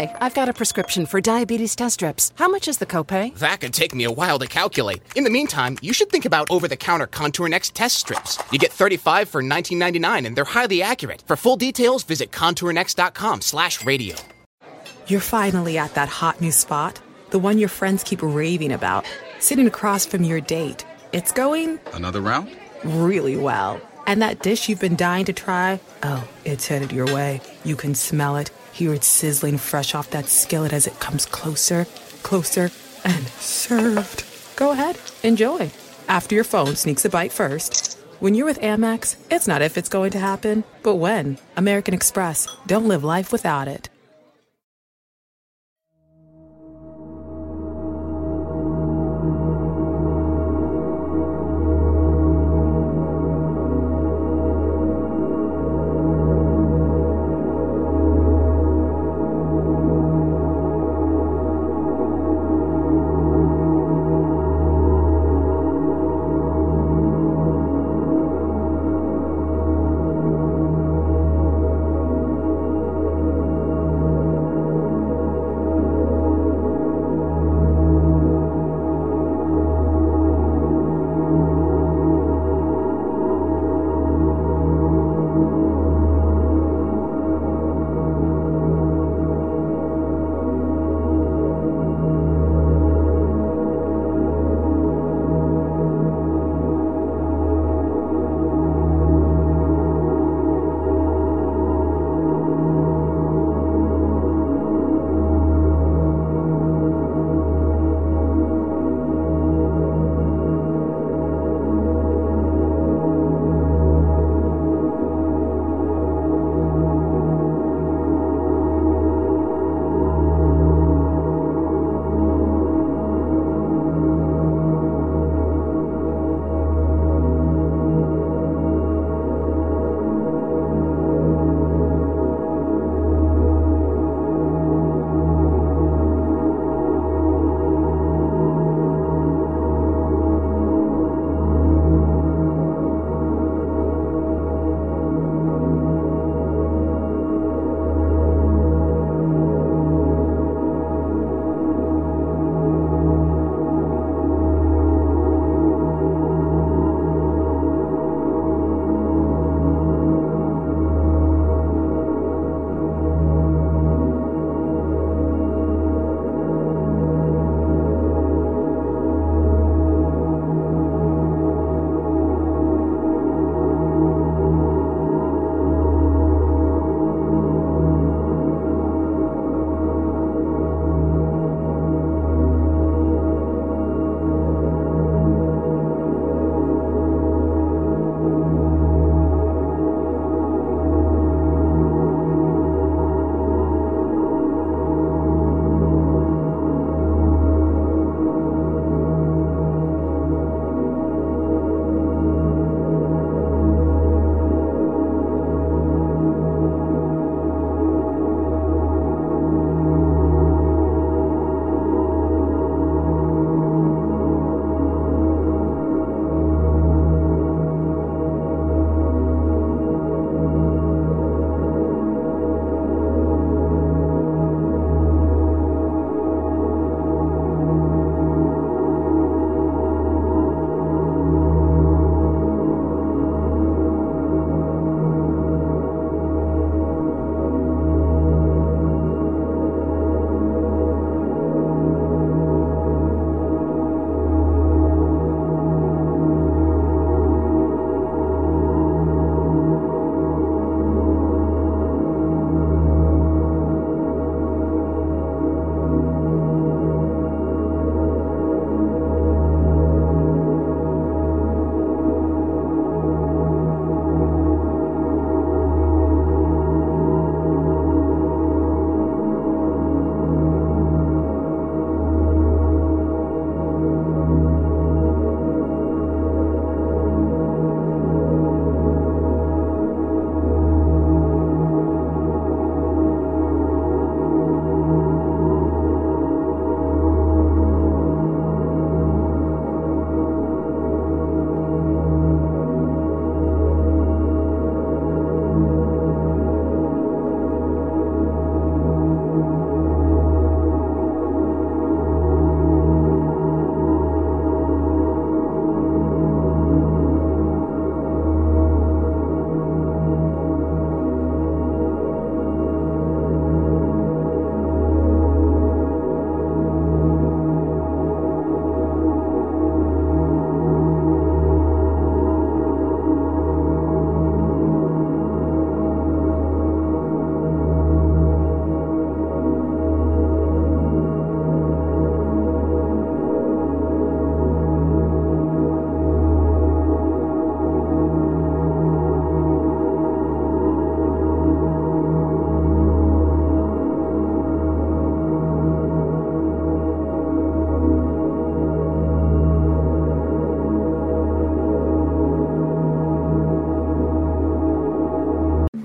Hi, I've got a prescription for diabetes test strips. How much is the copay? That could take me a while to calculate. In the meantime, you should think about over-the-counter Contour Next test strips. You get 35 for 19.99 and they're highly accurate. For full details, visit contournext.com/radio. You're finally at that hot new spot, the one your friends keep raving about, sitting across from your date. It's going Another round? really well. And that dish you've been dying to try, oh, it's headed your way. You can smell it, hear it sizzling fresh off that skillet as it comes closer, closer, and served. Go ahead, enjoy. After your phone sneaks a bite first. When you're with Amex, it's not if it's going to happen, but when. American Express. Don't live life without it.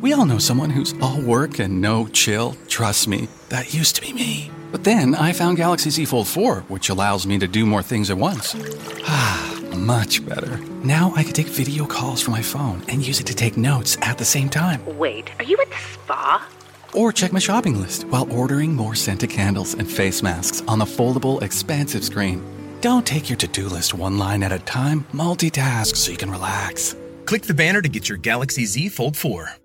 We all know someone who's all work and no chill. Trust me, that used to be me. But then I found Galaxy Z Fold 4, which allows me to do more things at once. Ah, much better. Now I can take video calls from my phone and use it to take notes at the same time. Wait, are you at the spa? Or check my shopping list while ordering more scented candles and face masks on the foldable, expansive screen. Don't take your to do list one line at a time, multitask so you can relax. Click the banner to get your Galaxy Z Fold 4.